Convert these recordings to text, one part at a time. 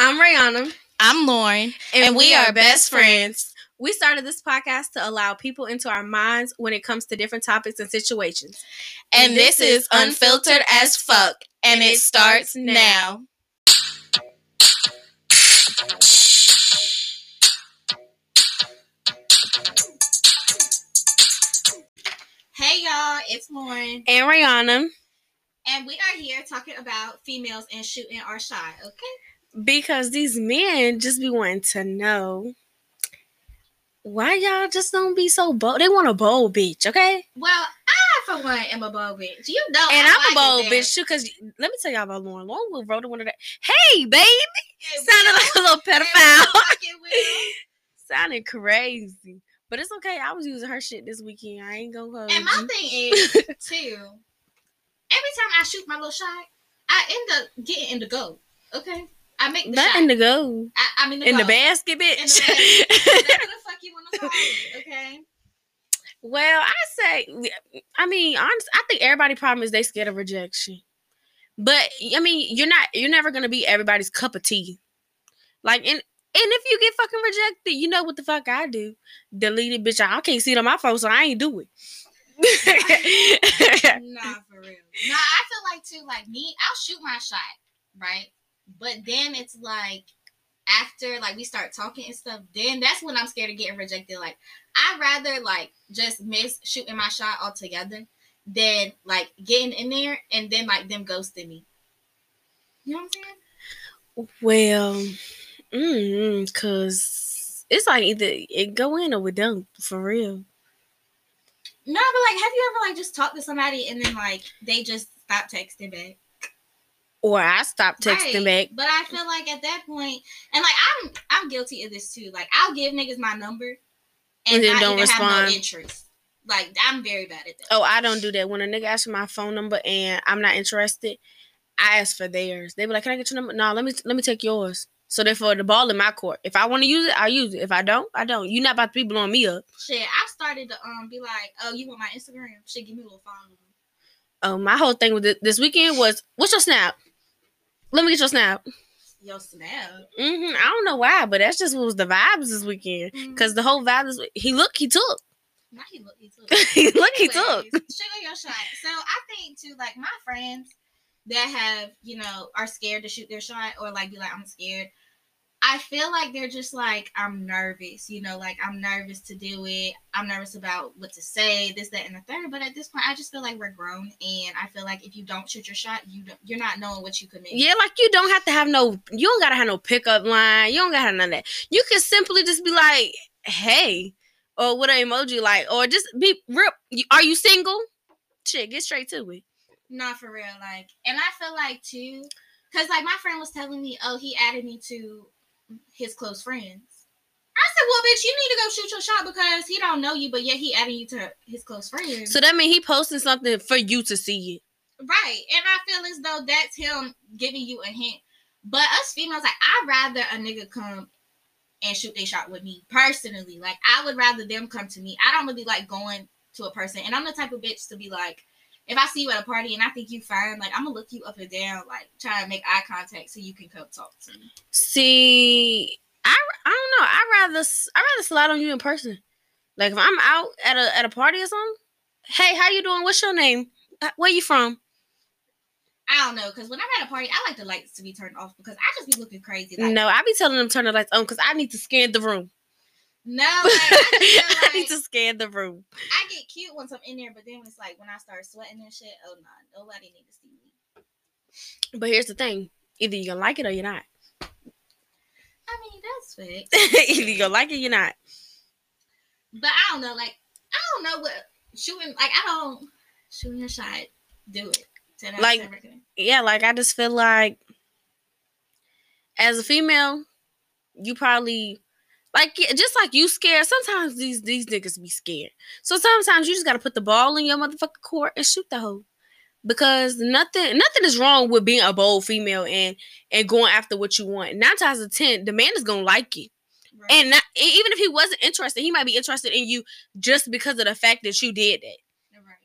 I'm Rayana. I'm Lauren, And, and, we, are best friends. We started this podcast to allow people into our minds when it comes to different topics and situations. And this is Unfiltered as Fuck, and it starts now. Hey y'all, it's Lauren, And Rihanna, and we are here talking about females and shooting our shot. Okay. Because these men just be wanting to know why y'all just don't be so bold. They want a bold bitch, okay? Well, I for one am a bold bitch. You know, and I I'm like a bold it bitch too, because let me tell y'all about Lauren. Lauren will wrote one of that. Hey, baby! Hey, Sounded like a little Will, pedophile. Will. Sounded crazy. But it's okay. I was using her shit this weekend. I ain't gonna hold And my you. thing is too. Every time I shoot my little shot, I end up getting in the goal. Okay, I make the Not shot. in the go. I, I'm in the In the basket, In the bitch. basket. Whatever the fuck you want to call it. Okay. well, I say, I mean, honest, I think everybody' problem is they scared of rejection. But I mean, you're not, you're never gonna be everybody's cup of tea. Like, and and if you get fucking rejected, you know what the fuck I do? Delete it, bitch. I can't see it on my phone, so I ain't do it. Nah, for real. Nah, I feel like too. Like me, I'll shoot my shot, right? But then it's like after like we start talking and stuff, then that's when I'm scared of getting rejected. Like I'd rather like just miss shooting my shot altogether than like getting in there and then like them ghosting me. You know what I'm saying? Well, mm, cause it's like either it go in or we don't for real. No, but like, have you ever like just talked to somebody and then like they just stop texting back? Or I stop texting Right. back. But I feel like at that point, and like I'm I'm guilty of this too. Like I'll give niggas my number and, And don't respond. no interest. Like I'm very bad at that. Oh, I don't do that. When a nigga asks for my phone number and I'm not interested, I ask for theirs. They be like, "Can I get your number?" No, let me let me take yours. So therefore, the ball in my court. If I want to use it, I use it. If I don't, I don't. You're not about to be blowing me up. Shit, I started to um be like, oh, you want my Instagram? Shit, give me a little phone. number. Oh, my whole thing with it this weekend was, "What's your snap?" Let me get your snap. Yo, snap. hmm I don't know why, but that's just what was the vibes this weekend. Cause the whole vibe is he look, he took. now he look, he took. he look, he took. Shoot your shot. So I think too, like my friends that have, you know, are scared to shoot their shot or like be like, I'm scared. I feel like they're just like, I'm nervous, you know, like I'm nervous to do it. I'm nervous about what to say, this, that, and the third. But at this point, I just feel like we're grown, and I feel like if you don't shoot your shot, you don't, you're not knowing what you could make. Yeah, like you don't have to have no, you don't gotta have no pickup line. You don't gotta have none of that. You can simply just be like, "Hey," or what an emoji like, or just be real. Are you single? Shit, get straight to it. Not for real. Like, and I feel like too, because like my friend was telling me, oh, he added me to his close friends. I said, well, bitch, you need to go shoot your shot because he don't know you, but yet he added you to his close friends. So that means he posting something for you to see it. right. And I feel as though that's him giving you a hint. But us females, like, I'd rather a nigga come and shoot their shot with me personally. Like, I would rather them come to me. I don't really like going to a person. And I'm the type of bitch to be like, if I see you at a party and I think you fine, like I'm gonna look you up and down, like try to make eye contact so you can come talk to me. See, I I don't know. I rather I rather slide on you in person. Like if I'm out at a at a party or something. Hey, how you doing? What's your name? Uh, Where you from? I don't know, cause when I'm at a party, I like the lights to be turned off because I just be looking crazy. Like, no, I be telling them turn the lights on because I need to scan the room. No, like, I, just I need to scan the room. I get cute once I'm in there, but then it's like when I start sweating and shit, oh no, nobody need to see me. But here's the thing: either you're gonna like it or you're not. I mean, that's fake. either you're gonna like it, or you're not. But I don't know, like I don't know what shooting. Like I don't shooting a shot. Do it. 10 out of Like- Yeah, like I just feel like as a female, you probably like just like you scared. Sometimes these these niggas be scared. So sometimes you just gotta put the ball in your motherfucking court and shoot the hoe. Because nothing nothing is wrong with being a bold female and and going after what you want. Nine times out of ten, the man is gonna like it. Right. And not, even if he wasn't interested, he might be interested in you just because of the fact that you did that. right.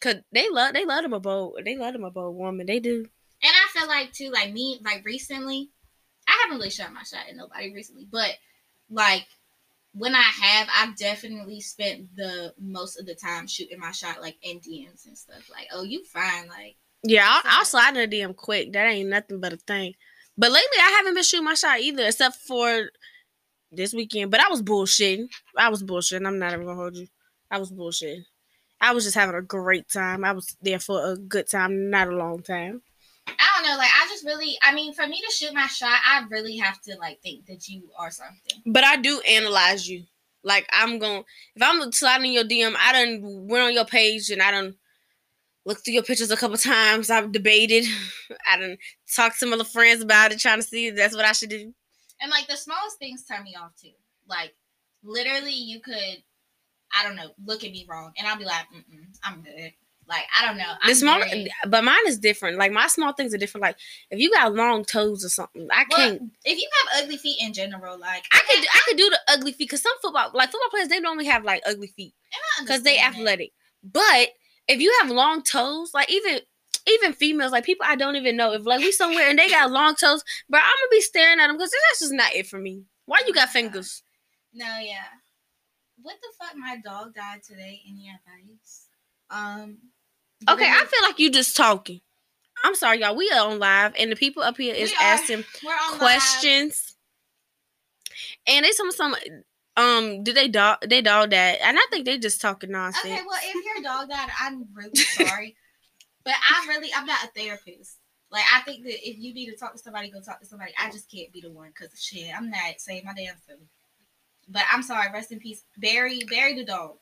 Cause they love they love them a bold they love them a bold woman. They do. And I feel like too, like me, like recently, I haven't really shot my shot at nobody recently, but like when I have, I've definitely spent the most of the time shooting my shot like in DMs and stuff. Like, oh, you fine, like. Yeah, I'll, I'll slide in a DM quick. That ain't nothing but a thing. But lately, I haven't been shooting my shot either, except for this weekend. But I was bullshitting. I was bullshitting. I'm not even gonna hold you. I was bullshitting. I was just having a great time. I was there for a good time, not a long time. I don't know. Like, I just really, I mean, for me to shoot my shot, I really have to like think that you are something. But I do analyze you. Like I'm going if I'm sliding your DM, I done went on your page and I done looked through your pictures a couple times. I've debated. I done talked to my little friends about it, trying to see if that's what I should do. And like the smallest things turn me off too. Like literally, you could, I don't know, look at me wrong, and I'll be like, Mm-mm, I'm good. Like I don't know. I'm The small, very- but mine is different. Like my small things are different. Like if you got long toes or something, I Well, can't. if you have ugly feet in general, like I could I could do the ugly feet because some football like football players they normally have like ugly feet because they athletic. But if you have long toes, like even even females, like people I don't even know, if like we somewhere and they got long toes, but I'm gonna be staring at them because that's just not it for me. Why you oh got fingers? No, yeah. What the fuck? My dog died today. Any advice? Um. Okay, I feel like you just talking. I'm sorry, y'all. We are on live, and the people up here is We asking we're live. questions, and they some some um did they dog they dog that, and I think they just talking nonsense. Okay, well, if you're dog that, I'm really sorry, but I really, I'm not a therapist. Like, I think that if you need to talk to somebody, go talk to somebody. I just can't be the one because shit, I'm not saying my damn self. But I'm sorry. Rest in peace, Barry. Bury the dog.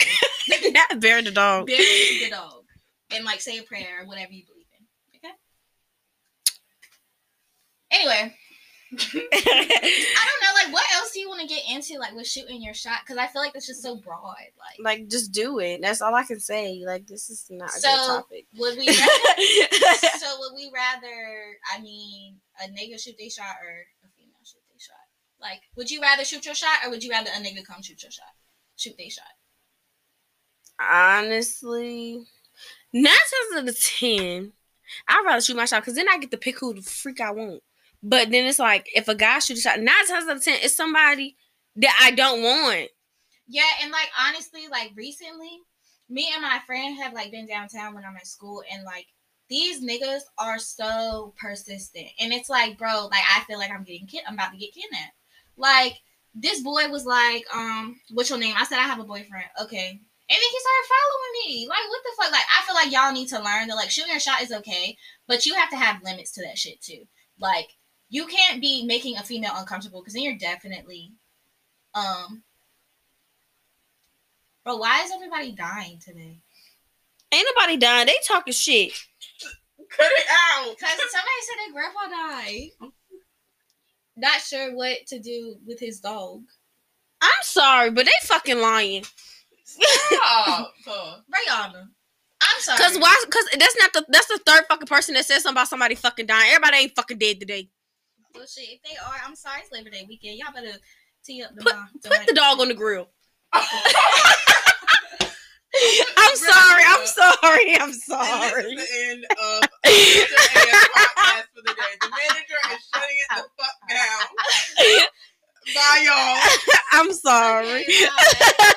Not bear the dog. Bury the dog, and like say a prayer or whatever you believe in. Okay. Anyway, I don't know. Like, what else do you want to get into, like with shooting your shot? Because I feel like it's just so broad. Like, like just do it. That's all I can say. Like this is not a So, good topic. would we? Rather, so would we rather? I mean, a nigga shoot their shot or a female shoot their shot? Like, would you rather shoot your shot or would you rather a nigga come shoot your shot? Shoot their shot. Honestly, nine times out of ten, I'd rather shoot my shot because then I get to pick who the freak I want. But then it's like if a guy shoots a shot, nine times out of ten, it's somebody that I don't want. Yeah, and like honestly, like recently, me and my friend have like been downtown when I'm at school, and like these niggas are so persistent, and it's like, bro, like I feel like I'm getting kid, I'm about to get kidnapped. Like this boy was like, um, what's your name? I said I have a boyfriend. Okay. And then he started following me. Like, what the fuck? Like, I feel like y'all need to learn that like shooting a shot is okay, but you have to have limits to that shit too. Like, you can't be making a female uncomfortable because then you're definitely um Bro, why is everybody dying today? Ain't nobody dying. They talking shit. Cut it out. Because somebody said their grandpa died. Not sure what to do with his dog. I'm sorry, but they fucking lying. Stop. Rihanna. I'm sorry. Cause why? Cause that's not the that's the third fucking person that says something about somebody fucking dying. Everybody ain't fucking dead today. Well, shit, if they are, I'm sorry. It's Labor Day weekend. Y'all better tee up the Put- mom. Put the dog on the grill. I'm sorry. I'm sorry. I'm and this is the end of. AF podcast for the day. The manager is shutting it the fuck down. Bye, y'all. I'm sorry. Okay.